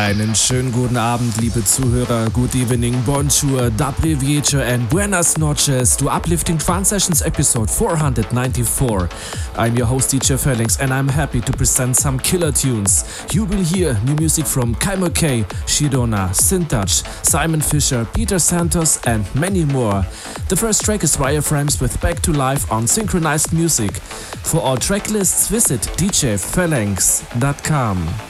Einen schönen guten Abend, liebe Zuhörer. Good evening, bonjour, d'abreviecho and buenas noches to Uplifting Trance Sessions episode 494. I'm your host DJ Phalanx and I'm happy to present some killer tunes. You will hear new music from Kaimo K, Shidona, Sintouch, Simon Fisher, Peter Santos and many more. The first track is Wireframes with Back to Life on Synchronized Music. For all track lists, visit djphalanx.com.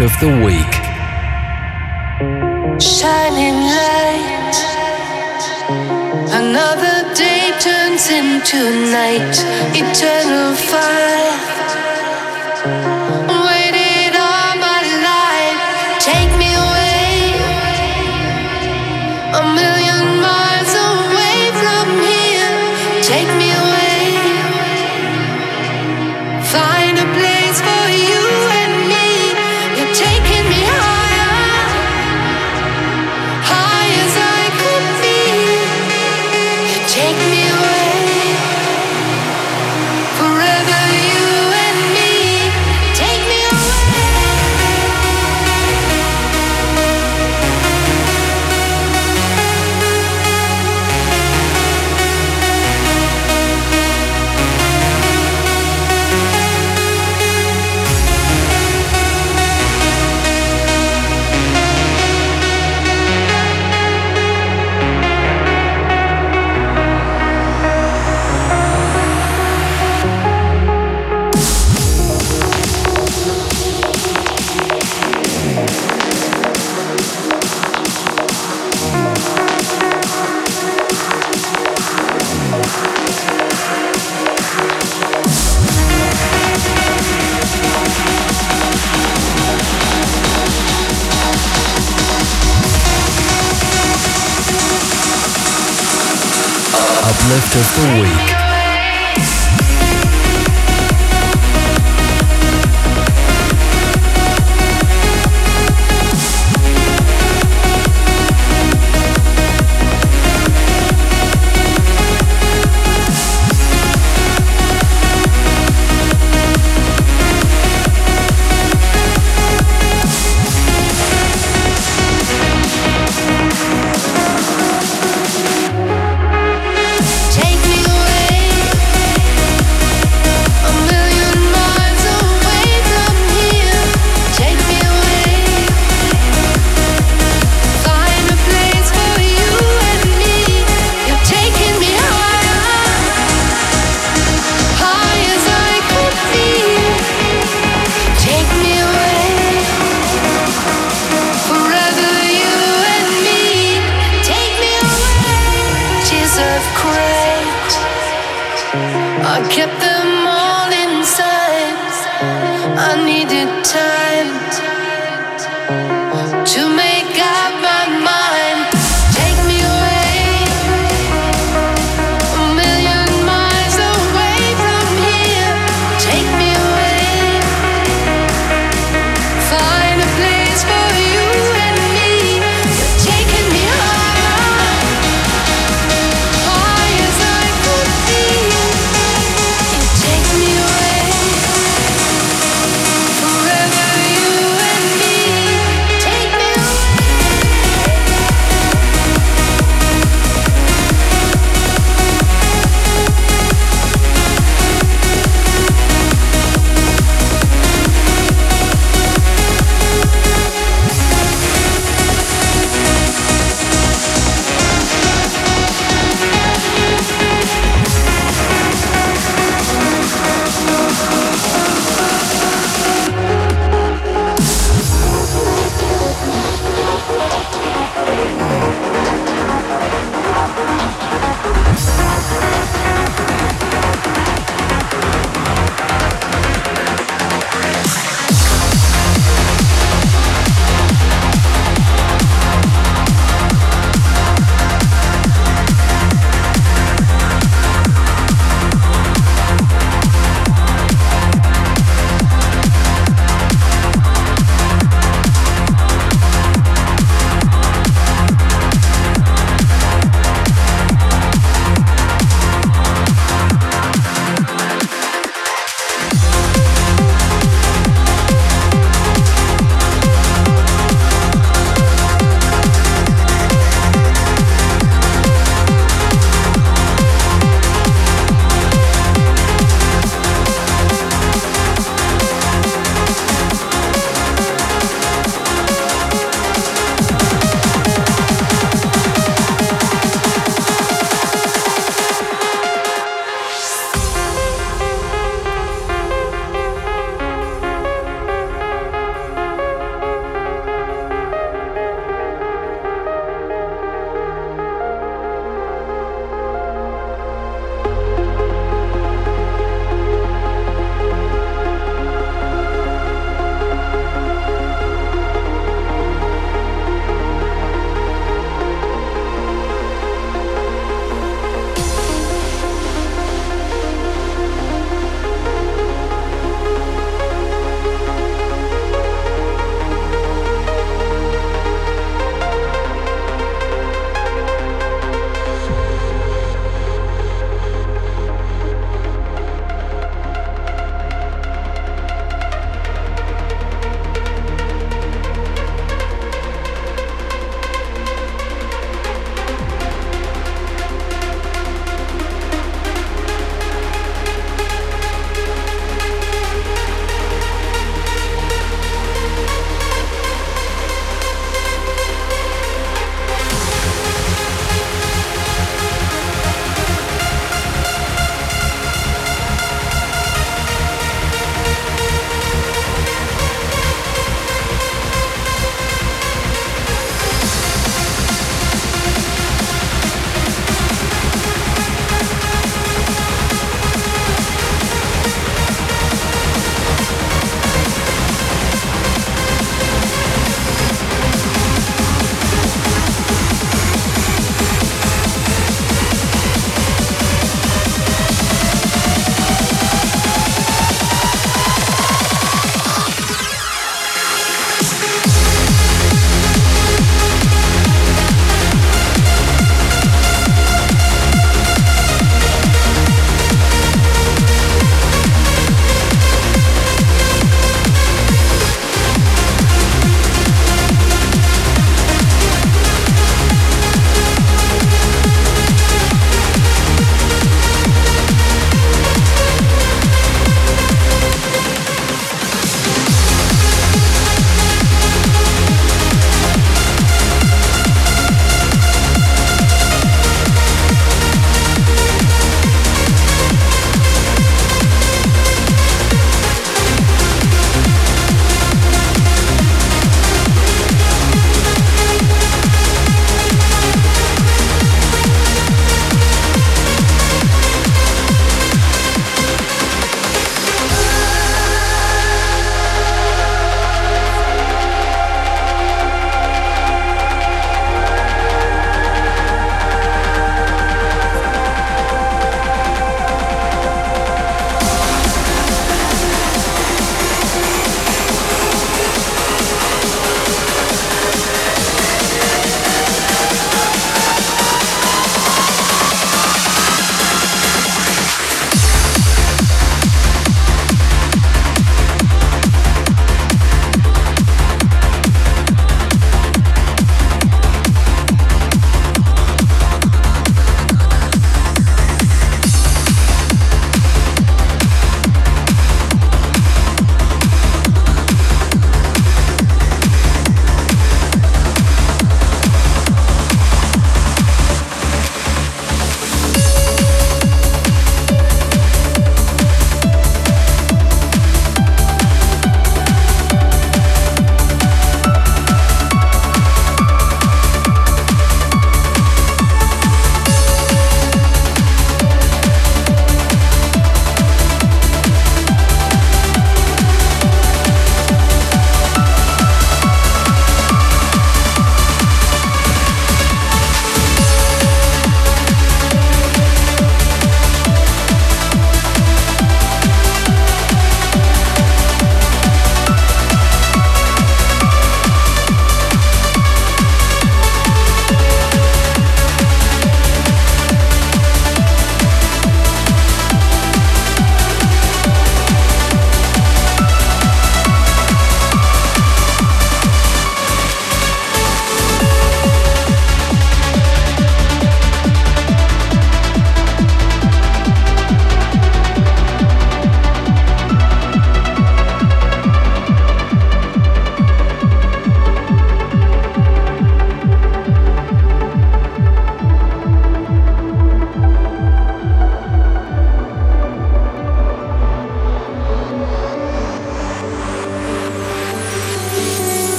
Of the Week. Shining light, another day turns into night, eternal fire. Waited all my life, take me.